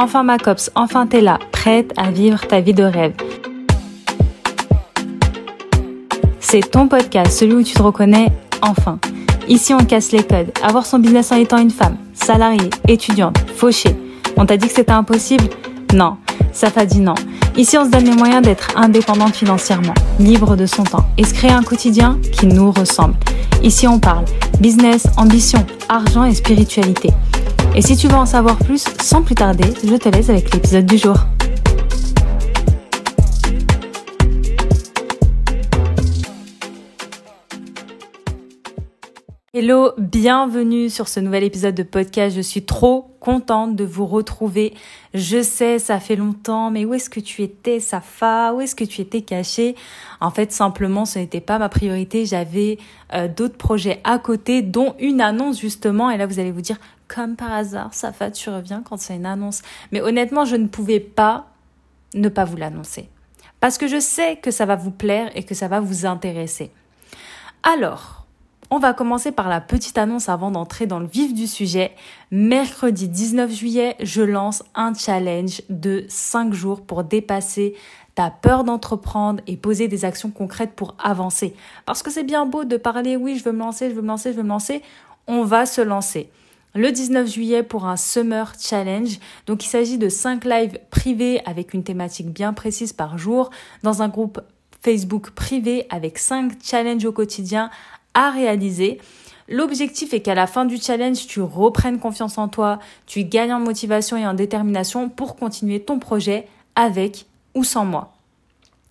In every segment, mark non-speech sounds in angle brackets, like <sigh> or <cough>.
Enfin ma copse, enfin t'es là, prête à vivre ta vie de rêve. C'est ton podcast, celui où tu te reconnais enfin. Ici on casse les codes. Avoir son business en étant une femme, salariée, étudiante, fauchée. On t'a dit que c'était impossible? Non. Ça t'a dit non. Ici on se donne les moyens d'être indépendante financièrement, libre de son temps et se créer un quotidien qui nous ressemble. Ici on parle business, ambition, argent et spiritualité. Et si tu veux en savoir plus, sans plus tarder, je te laisse avec l'épisode du jour. Hello, bienvenue sur ce nouvel épisode de podcast. Je suis trop contente de vous retrouver. Je sais, ça fait longtemps, mais où est-ce que tu étais, Safa? Où est-ce que tu étais caché En fait, simplement, ce n'était pas ma priorité. J'avais euh, d'autres projets à côté, dont une annonce justement. Et là, vous allez vous dire, comme par hasard, Safa, tu reviens quand c'est une annonce. Mais honnêtement, je ne pouvais pas ne pas vous l'annoncer. Parce que je sais que ça va vous plaire et que ça va vous intéresser. Alors, on va commencer par la petite annonce avant d'entrer dans le vif du sujet. Mercredi 19 juillet, je lance un challenge de 5 jours pour dépasser ta peur d'entreprendre et poser des actions concrètes pour avancer. Parce que c'est bien beau de parler, oui, je veux me lancer, je veux me lancer, je veux me lancer. On va se lancer. Le 19 juillet pour un Summer Challenge. Donc il s'agit de 5 lives privés avec une thématique bien précise par jour dans un groupe Facebook privé avec 5 challenges au quotidien à réaliser. L'objectif est qu'à la fin du challenge, tu reprennes confiance en toi, tu gagnes en motivation et en détermination pour continuer ton projet avec ou sans moi.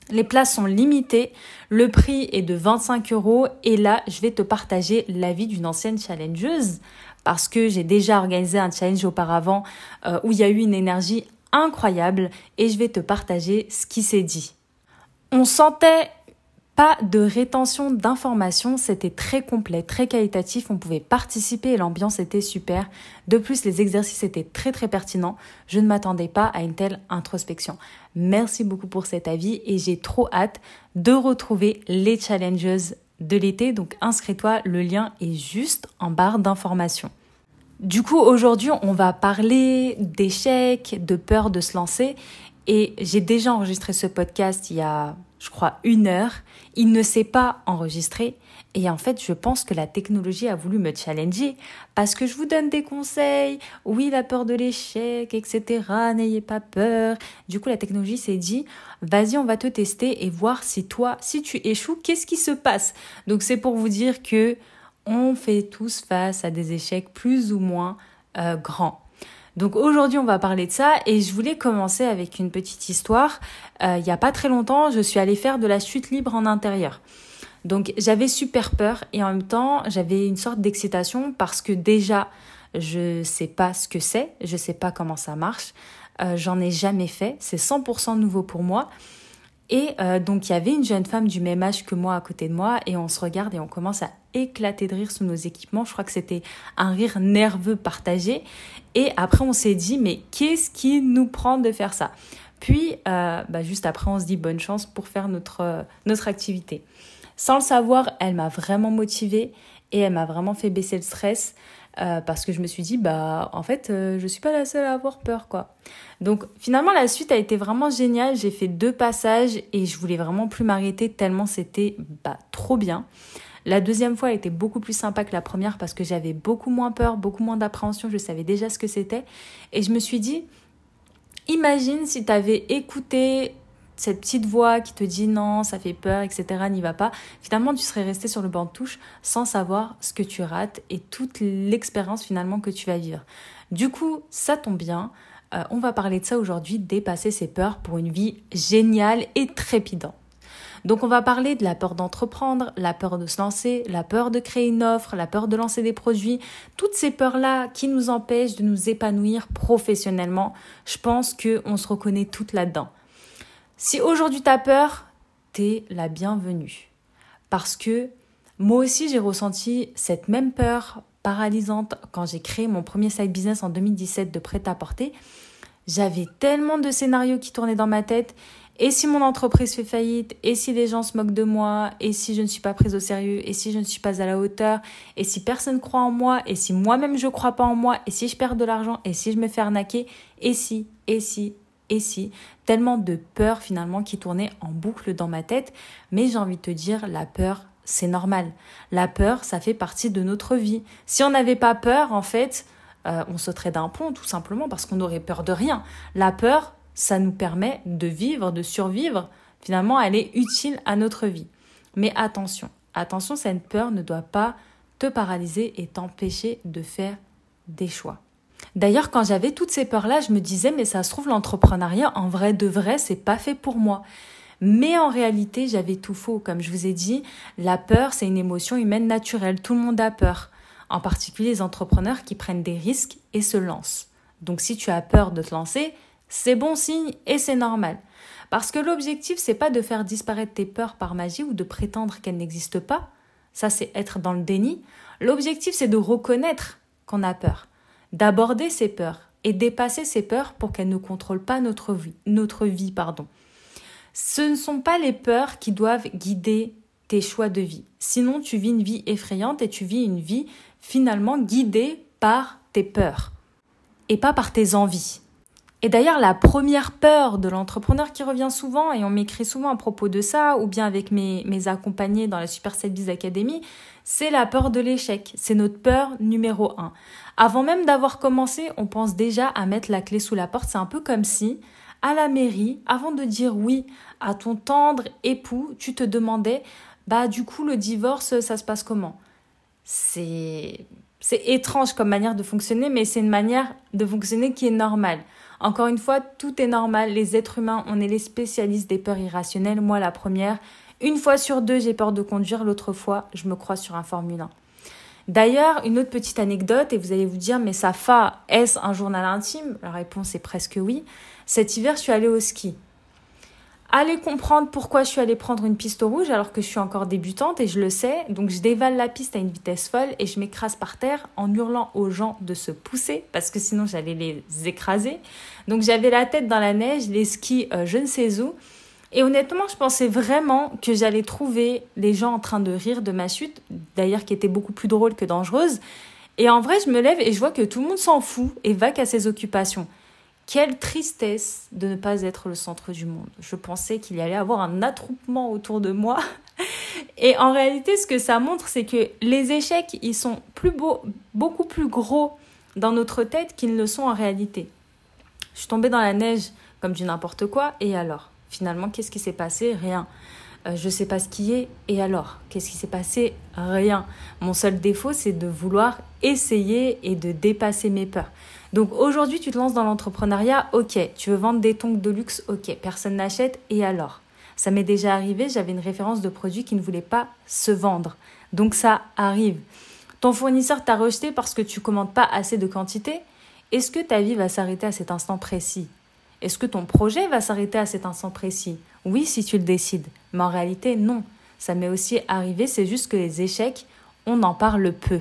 Les places sont limitées, le prix est de 25 euros et là, je vais te partager l'avis d'une ancienne challengeuse parce que j'ai déjà organisé un challenge auparavant euh, où il y a eu une énergie incroyable et je vais te partager ce qui s'est dit. On sentait pas de rétention d'informations, c'était très complet, très qualitatif, on pouvait participer et l'ambiance était super. De plus, les exercices étaient très très pertinents. Je ne m'attendais pas à une telle introspection. Merci beaucoup pour cet avis et j'ai trop hâte de retrouver les challenges de l'été. Donc inscris-toi, le lien est juste en barre d'informations. Du coup, aujourd'hui, on va parler d'échecs, de peur de se lancer. Et j'ai déjà enregistré ce podcast il y a je crois, une heure. Il ne s'est pas enregistré. Et en fait, je pense que la technologie a voulu me challenger parce que je vous donne des conseils. Oui, la peur de l'échec, etc. N'ayez pas peur. Du coup, la technologie s'est dit, vas-y, on va te tester et voir si toi, si tu échoues, qu'est-ce qui se passe? Donc, c'est pour vous dire que on fait tous face à des échecs plus ou moins euh, grands. Donc aujourd'hui, on va parler de ça et je voulais commencer avec une petite histoire. Euh, il n'y a pas très longtemps, je suis allée faire de la chute libre en intérieur. Donc j'avais super peur et en même temps, j'avais une sorte d'excitation parce que déjà, je sais pas ce que c'est, je sais pas comment ça marche. Euh, j'en ai jamais fait, c'est 100% nouveau pour moi. Et euh, donc il y avait une jeune femme du même âge que moi à côté de moi et on se regarde et on commence à éclater de rire sous nos équipements. Je crois que c'était un rire nerveux partagé. Et après on s'est dit mais qu'est-ce qui nous prend de faire ça? Puis euh, bah, juste après on se dit bonne chance pour faire notre, notre activité. Sans le savoir, elle m'a vraiment motivée et elle m'a vraiment fait baisser le stress. Euh, parce que je me suis dit bah en fait euh, je suis pas la seule à avoir peur quoi. Donc finalement la suite a été vraiment géniale, j'ai fait deux passages et je voulais vraiment plus m'arrêter tellement c'était bah trop bien. La deuxième fois été beaucoup plus sympa que la première parce que j'avais beaucoup moins peur, beaucoup moins d'appréhension, je savais déjà ce que c'était et je me suis dit imagine si tu avais écouté cette petite voix qui te dit non, ça fait peur, etc., n'y va pas, finalement tu serais resté sur le banc de touche sans savoir ce que tu rates et toute l'expérience finalement que tu vas vivre. Du coup, ça tombe bien, euh, on va parler de ça aujourd'hui, dépasser ses peurs pour une vie géniale et trépidante. Donc on va parler de la peur d'entreprendre, la peur de se lancer, la peur de créer une offre, la peur de lancer des produits, toutes ces peurs-là qui nous empêchent de nous épanouir professionnellement. Je pense que on se reconnaît toutes là-dedans. Si aujourd'hui tu as peur, t'es la bienvenue. Parce que moi aussi j'ai ressenti cette même peur paralysante quand j'ai créé mon premier side business en 2017 de prêt-à-porter. J'avais tellement de scénarios qui tournaient dans ma tête. Et si mon entreprise fait faillite, et si les gens se moquent de moi, et si je ne suis pas prise au sérieux, et si je ne suis pas à la hauteur, et si personne croit en moi, et si moi-même je crois pas en moi, et si je perds de l'argent, et si je me fais arnaquer, et si, et si, et si, tellement de peur finalement qui tournait en boucle dans ma tête. Mais j'ai envie de te dire, la peur, c'est normal. La peur, ça fait partie de notre vie. Si on n'avait pas peur, en fait, euh, on sauterait d'un pont tout simplement parce qu'on aurait peur de rien. La peur, ça nous permet de vivre, de survivre. Finalement, elle est utile à notre vie. Mais attention, attention, cette peur ne doit pas te paralyser et t'empêcher de faire des choix. D'ailleurs, quand j'avais toutes ces peurs-là, je me disais, mais ça se trouve, l'entrepreneuriat, en vrai de vrai, c'est pas fait pour moi. Mais en réalité, j'avais tout faux. Comme je vous ai dit, la peur, c'est une émotion humaine naturelle. Tout le monde a peur. En particulier les entrepreneurs qui prennent des risques et se lancent. Donc si tu as peur de te lancer, c'est bon signe et c'est normal. Parce que l'objectif, c'est pas de faire disparaître tes peurs par magie ou de prétendre qu'elles n'existent pas. Ça, c'est être dans le déni. L'objectif, c'est de reconnaître qu'on a peur, d'aborder ces peurs et dépasser ces peurs pour qu'elles ne contrôlent pas notre vie, notre vie, pardon. Ce ne sont pas les peurs qui doivent guider tes choix de vie. Sinon, tu vis une vie effrayante et tu vis une vie finalement guidée par tes peurs et pas par tes envies. Et d'ailleurs, la première peur de l'entrepreneur qui revient souvent, et on m'écrit souvent à propos de ça, ou bien avec mes, accompagnés dans la Super Set Biz Academy, c'est la peur de l'échec. C'est notre peur numéro un. Avant même d'avoir commencé, on pense déjà à mettre la clé sous la porte. C'est un peu comme si, à la mairie, avant de dire oui à ton tendre époux, tu te demandais, bah du coup, le divorce, ça se passe comment? C'est c'est étrange comme manière de fonctionner, mais c'est une manière de fonctionner qui est normale. Encore une fois, tout est normal. Les êtres humains, on est les spécialistes des peurs irrationnelles. Moi, la première. Une fois sur deux, j'ai peur de conduire. L'autre fois, je me crois sur un Formule 1. D'ailleurs, une autre petite anecdote, et vous allez vous dire, mais Safa, est-ce un journal intime? La réponse est presque oui. Cet hiver, je suis allée au ski. Allez comprendre pourquoi je suis allée prendre une piste rouge alors que je suis encore débutante et je le sais. Donc je dévale la piste à une vitesse folle et je m'écrase par terre en hurlant aux gens de se pousser parce que sinon j'allais les écraser. Donc j'avais la tête dans la neige, les skis euh, je ne sais où. Et honnêtement, je pensais vraiment que j'allais trouver les gens en train de rire de ma chute, d'ailleurs qui était beaucoup plus drôle que dangereuse. Et en vrai, je me lève et je vois que tout le monde s'en fout et va qu'à ses occupations. Quelle tristesse de ne pas être le centre du monde. Je pensais qu'il y allait avoir un attroupement autour de moi. <laughs> Et en réalité, ce que ça montre, c'est que les échecs, ils sont plus beaux, beaucoup plus gros dans notre tête qu'ils ne le sont en réalité. Je suis tombée dans la neige comme du n'importe quoi, et alors? Finalement, qu'est-ce qui s'est passé? Rien. Je euh, je sais pas skier, et alors? Qu'est-ce qui s'est passé? Rien. Mon seul défaut, c'est de vouloir essayer et de dépasser mes peurs. Donc aujourd'hui, tu te lances dans l'entrepreneuriat, ok, tu veux vendre des tongs de luxe, ok, personne n'achète, et alors? Ça m'est déjà arrivé, j'avais une référence de produit qui ne voulait pas se vendre. Donc ça arrive. Ton fournisseur t'a rejeté parce que tu commandes pas assez de quantité? Est-ce que ta vie va s'arrêter à cet instant précis? Est-ce que ton projet va s'arrêter à cet instant précis? Oui, si tu le décides. Mais en réalité, non. Ça m'est aussi arrivé, c'est juste que les échecs, on en parle peu.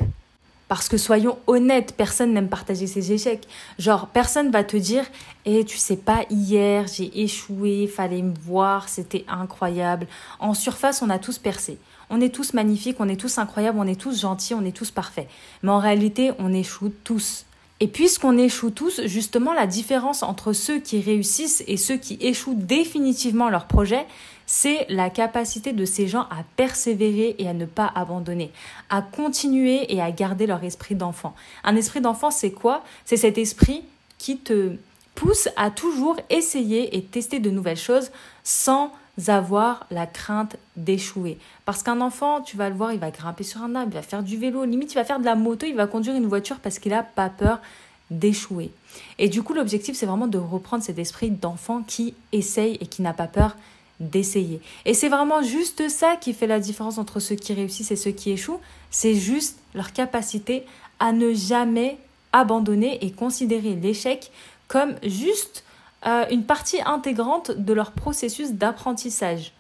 Parce que soyons honnêtes, personne n'aime partager ses échecs. Genre, personne va te dire, eh, tu sais pas, hier, j'ai échoué, fallait me voir, c'était incroyable. En surface, on a tous percé. On est tous magnifiques, on est tous incroyables, on est tous gentils, on est tous parfaits. Mais en réalité, on échoue tous. Et puisqu'on échoue tous, justement, la différence entre ceux qui réussissent et ceux qui échouent définitivement leur projet, c'est la capacité de ces gens à persévérer et à ne pas abandonner, à continuer et à garder leur esprit d'enfant. Un esprit d'enfant, c'est quoi? C'est cet esprit qui te pousse à toujours essayer et tester de nouvelles choses sans avoir la crainte d'échouer. Parce qu'un enfant, tu vas le voir, il va grimper sur un arbre, il va faire du vélo, limite il va faire de la moto, il va conduire une voiture parce qu'il n'a pas peur d'échouer. Et du coup, l'objectif, c'est vraiment de reprendre cet esprit d'enfant qui essaye et qui n'a pas peur d'essayer. Et c'est vraiment juste ça qui fait la différence entre ceux qui réussissent et ceux qui échouent. C'est juste leur capacité à ne jamais abandonner et considérer l'échec comme juste euh, une partie intégrante de leur processus d'apprentissage.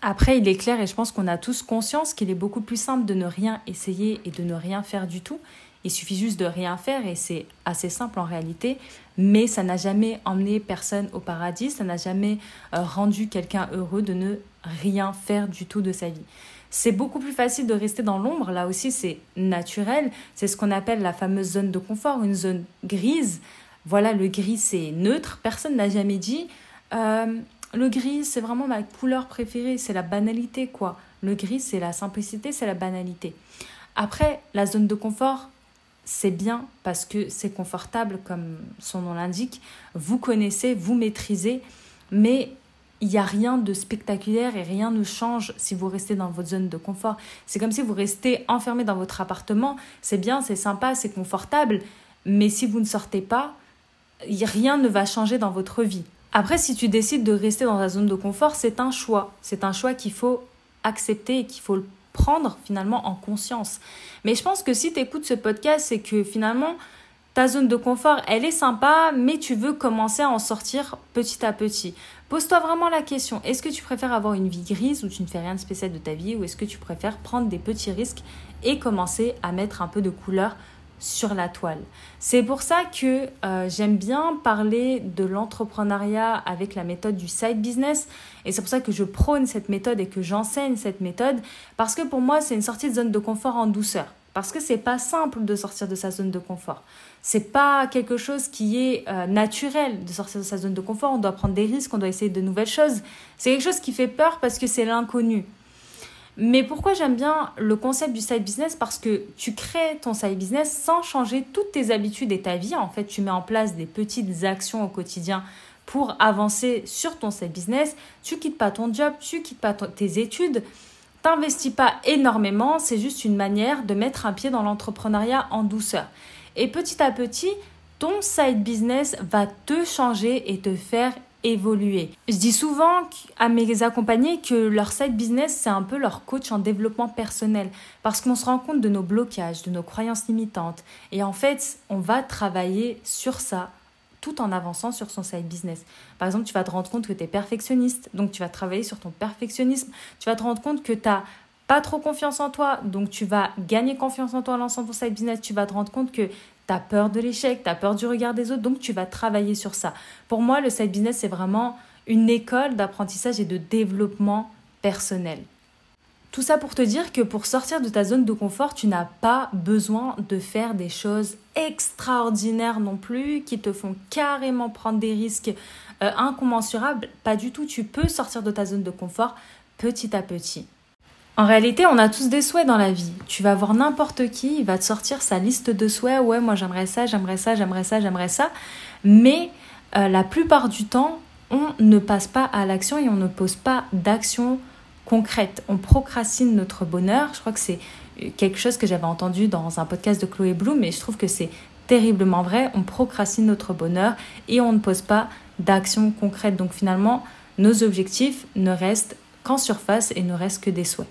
Après, il est clair et je pense qu'on a tous conscience qu'il est beaucoup plus simple de ne rien essayer et de ne rien faire du tout Il suffit juste de rien faire et c'est assez simple en réalité, mais ça n'a jamais emmené personne au paradis, ça n'a jamais euh, rendu quelqu'un heureux de ne rien faire du tout de sa vie. C'est beaucoup plus facile de rester dans l'ombre, là aussi c'est naturel, c'est ce qu'on appelle la fameuse zone de confort, une zone grise. Voilà, le gris c'est neutre, personne n'a jamais dit euh, le gris c'est vraiment ma couleur préférée, c'est la banalité quoi. Le gris c'est la simplicité, c'est la banalité. Après, la zone de confort, c'est bien parce que c'est confortable, comme son nom l'indique. Vous connaissez, vous maîtrisez, mais il n'y a rien de spectaculaire et rien ne change si vous restez dans votre zone de confort. C'est comme si vous restez enfermé dans votre appartement. C'est bien, c'est sympa, c'est confortable, mais si vous ne sortez pas, rien ne va changer dans votre vie. Après, si tu décides de rester dans ta zone de confort, c'est un choix. C'est un choix qu'il faut accepter et qu'il faut prendre finalement en conscience. Mais je pense que si tu écoutes ce podcast, c'est que finalement, ta zone de confort, elle est sympa, mais tu veux commencer à en sortir petit à petit. Pose-toi vraiment la question, est-ce que tu préfères avoir une vie grise où tu ne fais rien de spécial de ta vie, ou est-ce que tu préfères prendre des petits risques et commencer à mettre un peu de couleur sur la toile. C'est pour ça que euh, j'aime bien parler de l'entrepreneuriat avec la méthode du side business et c'est pour ça que je prône cette méthode et que j'enseigne cette méthode parce que pour moi c'est une sortie de zone de confort en douceur parce que c'est pas simple de sortir de sa zone de confort. C'est pas quelque chose qui est euh, naturel de sortir de sa zone de confort, on doit prendre des risques, on doit essayer de nouvelles choses. C'est quelque chose qui fait peur parce que c'est l'inconnu. Mais pourquoi j'aime bien le concept du side business? Parce que tu crées ton side business sans changer toutes tes habitudes et ta vie. En fait, tu mets en place des petites actions au quotidien pour avancer sur ton side business. Tu quittes pas ton job, tu quittes pas tes études. T'investis pas énormément, c'est juste une manière de mettre un pied dans l'entrepreneuriat en douceur. Et petit à petit, ton side business va te changer et te faire évoluer. Je dis souvent à mes accompagnés que leur side business, c'est un peu leur coach en développement personnel parce qu'on se rend compte de nos blocages, de nos croyances limitantes. Et en fait, on va travailler sur ça tout en avançant sur son side business. Par exemple, tu vas te rendre compte que tu es perfectionniste, donc tu vas travailler sur ton perfectionnisme. Tu vas te rendre compte que tu n'as pas trop confiance en toi, donc tu vas gagner confiance en toi en lançant ton side business. Tu vas te rendre compte que tu as peur de l'échec, tu as peur du regard des autres, donc tu vas travailler sur ça. Pour moi, le side business, c'est vraiment une école d'apprentissage et de développement personnel. Tout ça pour te dire que pour sortir de ta zone de confort, tu n'as pas besoin de faire des choses extraordinaires non plus, qui te font carrément prendre des risques euh, incommensurables. Pas du tout, tu peux sortir de ta zone de confort petit à petit. En réalité, on a tous des souhaits dans la vie. Tu vas voir n'importe qui, il va te sortir sa liste de souhaits. Ouais, moi j'aimerais ça, j'aimerais ça, j'aimerais ça, j'aimerais ça. Mais euh, la plupart du temps, on ne passe pas à l'action et on ne pose pas d'action concrète. On procrastine notre bonheur. Je crois que c'est euh, quelque chose que j'avais entendu dans un podcast de Chloé Bloom, mais je trouve que c'est terriblement vrai. On procrastine notre bonheur et on ne pose pas d'action concrète. Donc finalement, nos objectifs ne restent qu'en surface et ne restent que des souhaits.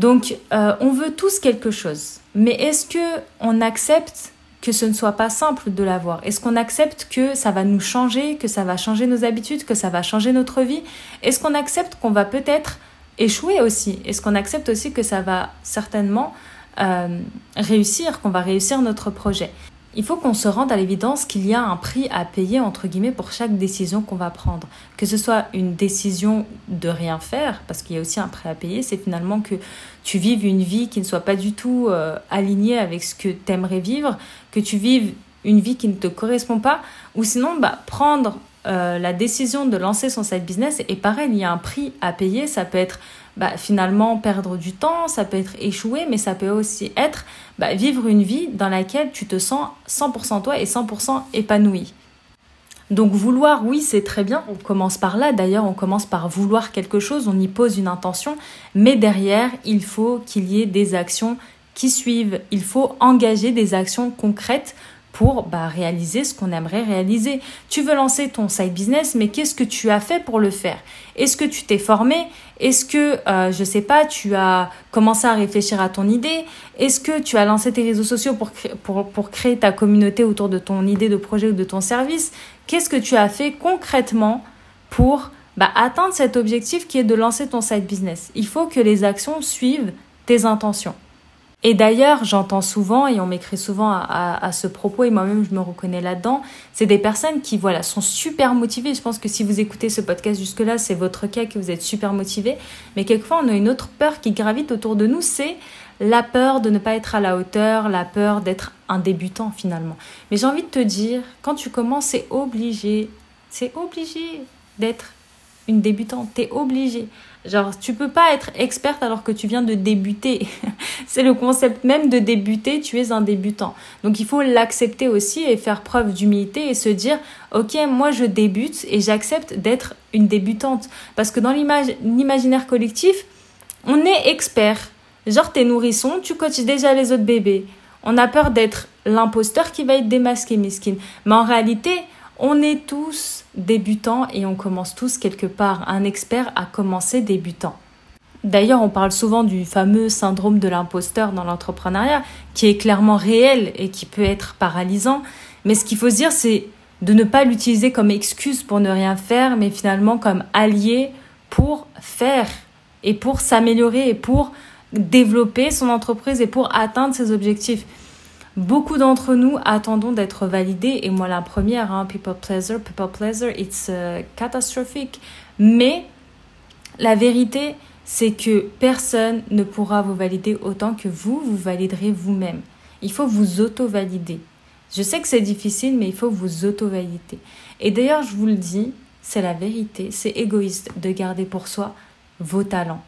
Donc, euh, on veut tous quelque chose. Mais est-ce que on accepte que ce ne soit pas simple de l'avoir? Est-ce qu'on accepte que ça va nous changer, que ça va changer nos habitudes, que ça va changer notre vie? Est-ce qu'on accepte qu'on va peut-être échouer aussi? Est-ce qu'on accepte aussi que ça va certainement euh, réussir, qu'on va réussir notre projet? Il faut qu'on se rende à l'évidence qu'il y a un prix à payer, entre guillemets, pour chaque décision qu'on va prendre. Que ce soit une décision de rien faire, parce qu'il y a aussi un prix à payer, c'est finalement que tu vives une vie qui ne soit pas du tout euh, alignée avec ce que tu aimerais vivre, que tu vives une vie qui ne te correspond pas, ou sinon, bah, prendre euh, la décision de lancer son side business, et pareil, il y a un prix à payer, ça peut être bah, finalement perdre du temps, ça peut être échouer, mais ça peut aussi être bah, vivre une vie dans laquelle tu te sens 100% toi et 100% épanoui. Donc vouloir, oui, c'est très bien, on commence par là, d'ailleurs on commence par vouloir quelque chose, on y pose une intention, mais derrière, il faut qu'il y ait des actions qui suivent, il faut engager des actions concrètes pour bah, réaliser ce qu'on aimerait réaliser. Tu veux lancer ton side business, mais qu'est-ce que tu as fait pour le faire? Est-ce que tu t'es formé? Est-ce que, euh, je sais pas, tu as commencé à réfléchir à ton idée? Est-ce que tu as lancé tes réseaux sociaux pour, pour, pour créer ta communauté autour de ton idée de projet ou de ton service? Qu'est-ce que tu as fait concrètement pour bah, atteindre cet objectif qui est de lancer ton side business? Il faut que les actions suivent tes intentions. Et d'ailleurs, j'entends souvent, et on m'écrit souvent à, ce propos, et moi-même je me reconnais là-dedans, c'est des personnes qui, voilà, sont super motivées. Je pense que si vous écoutez ce podcast jusque-là, c'est votre cas que vous êtes super motivé. Mais quelquefois, on a une autre peur qui gravite autour de nous, c'est la peur de ne pas être à la hauteur, la peur d'être un débutant finalement. Mais j'ai envie de te dire, quand tu commences, c'est obligé, c'est obligé d'être une débutante, t'es obligé. Genre, tu peux pas être experte alors que tu viens de débuter. <laughs> c'est le concept même de débuter, tu es un débutant. Donc il faut l'accepter aussi et faire preuve d'humilité et se dire, ok, moi je débute et j'accepte d'être une débutante. Parce que dans l'imaginaire collectif, on est expert. Genre, t'es nourrisson, tu coaches déjà les autres bébés. On a peur d'être l'imposteur qui va être démasqué, miskin. Mais en réalité, on est tous débutants et on commence tous quelque part. Un expert a commencé débutant. D'ailleurs, on parle souvent du fameux syndrome de l'imposteur dans l'entrepreneuriat, qui est clairement réel et qui peut être paralysant. Mais ce qu'il faut se dire, c'est de ne pas l'utiliser comme excuse pour ne rien faire, mais finalement comme allié pour faire et pour s'améliorer et pour développer son entreprise et pour atteindre ses objectifs. Beaucoup d'entre nous attendons d'être validés, et moi la première, hein, people pleaser, people pleaser, it's uh, catastrophique. Mais la vérité, c'est que personne ne pourra vous valider autant que vous, vous validerez vous-même. Il faut vous auto-valider. Je sais que c'est difficile, mais il faut vous auto-valider. Et d'ailleurs, je vous le dis, c'est la vérité, c'est égoïste de garder pour soi vos talents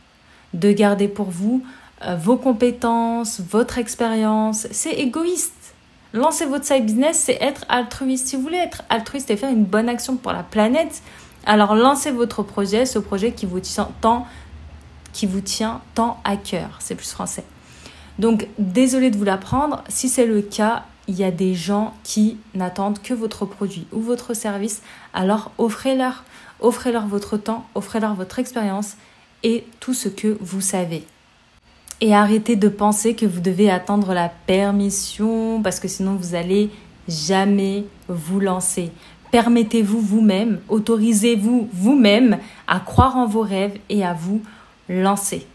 de garder pour vous euh, vos compétences, votre expérience. C'est égoïste. Lancer votre side business, c'est être altruiste. Si vous voulez être altruiste et faire une bonne action pour la planète, alors lancez votre projet, ce projet qui vous tient tant, qui vous tient tant à cœur. C'est plus français. Donc, désolé de vous l'apprendre. Si c'est le cas, il y a des gens qui n'attendent que votre produit ou votre service. Alors, offrez-leur. Offrez-leur votre temps, offrez-leur votre expérience et tout ce que vous savez. Et arrêtez de penser que vous devez attendre la permission parce que sinon vous allez jamais vous lancer. Permettez-vous vous-même, autorisez-vous vous-même à croire en vos rêves et à vous lancer.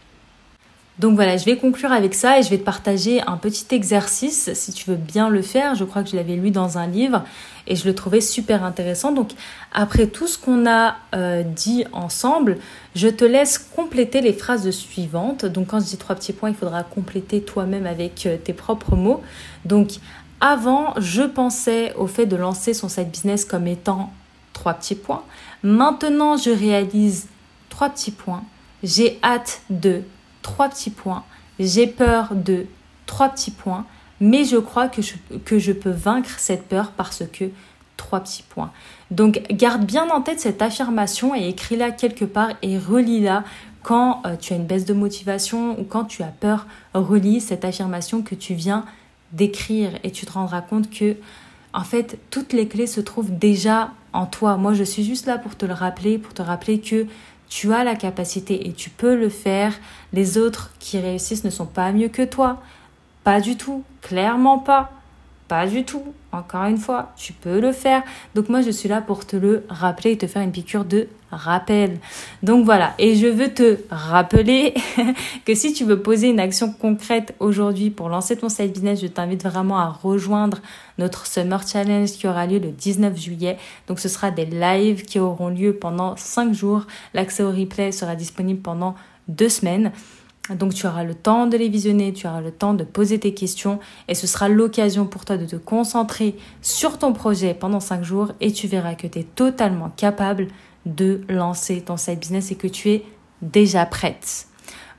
Donc voilà, je vais conclure avec ça et je vais te partager un petit exercice si tu veux bien le faire. Je crois que je l'avais lu dans un livre et je le trouvais super intéressant. Donc après tout ce qu'on a euh, dit ensemble, je te laisse compléter les phrases suivantes. Donc quand je dis trois petits points, il faudra compléter toi-même avec euh, tes propres mots. Donc avant, je pensais au fait de lancer son site business comme étant trois petits points. Maintenant, je réalise trois petits points. J'ai hâte de trois petits points. J'ai peur de trois petits points, mais je crois que je, peux vaincre cette peur parce que trois petits points. Donc garde bien en tête cette affirmation et écris-la quelque part et relis-la quand euh, tu as une baisse de motivation ou quand tu as peur. Relis cette affirmation que tu viens d'écrire et tu te rendras compte que en fait toutes les clés se trouvent déjà en toi. Moi je suis juste là pour te le rappeler, pour te rappeler que tu as la capacité et tu peux le faire. Les autres qui réussissent ne sont pas mieux que toi. Pas du tout. Clairement pas. Pas du tout. Encore une fois, tu peux le faire. Donc moi, je suis là pour te le rappeler et te faire une piqûre de rappel. Donc voilà. Et je veux te rappeler <laughs> que si tu veux poser une action concrète aujourd'hui pour lancer ton site business, je t'invite vraiment à rejoindre notre Summer Challenge qui aura lieu le 19 juillet. Donc ce sera des lives qui auront lieu pendant 5 jours. L'accès au replay sera disponible pendant 2 semaines. Donc tu auras le temps de les visionner, tu auras le temps de poser tes questions et ce sera l'occasion pour toi de te concentrer sur ton projet pendant 5 jours et tu verras que tu es totalement capable de lancer ton side business et que tu es déjà prête.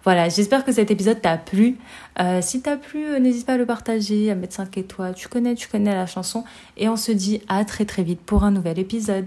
Voilà, j'espère que cet épisode t'a plu. Euh, si t'as plu, euh, n'hésite pas à le partager, à mettre 5 étoiles. Tu connais, tu connais la chanson. Et on se dit à très très vite pour un nouvel épisode.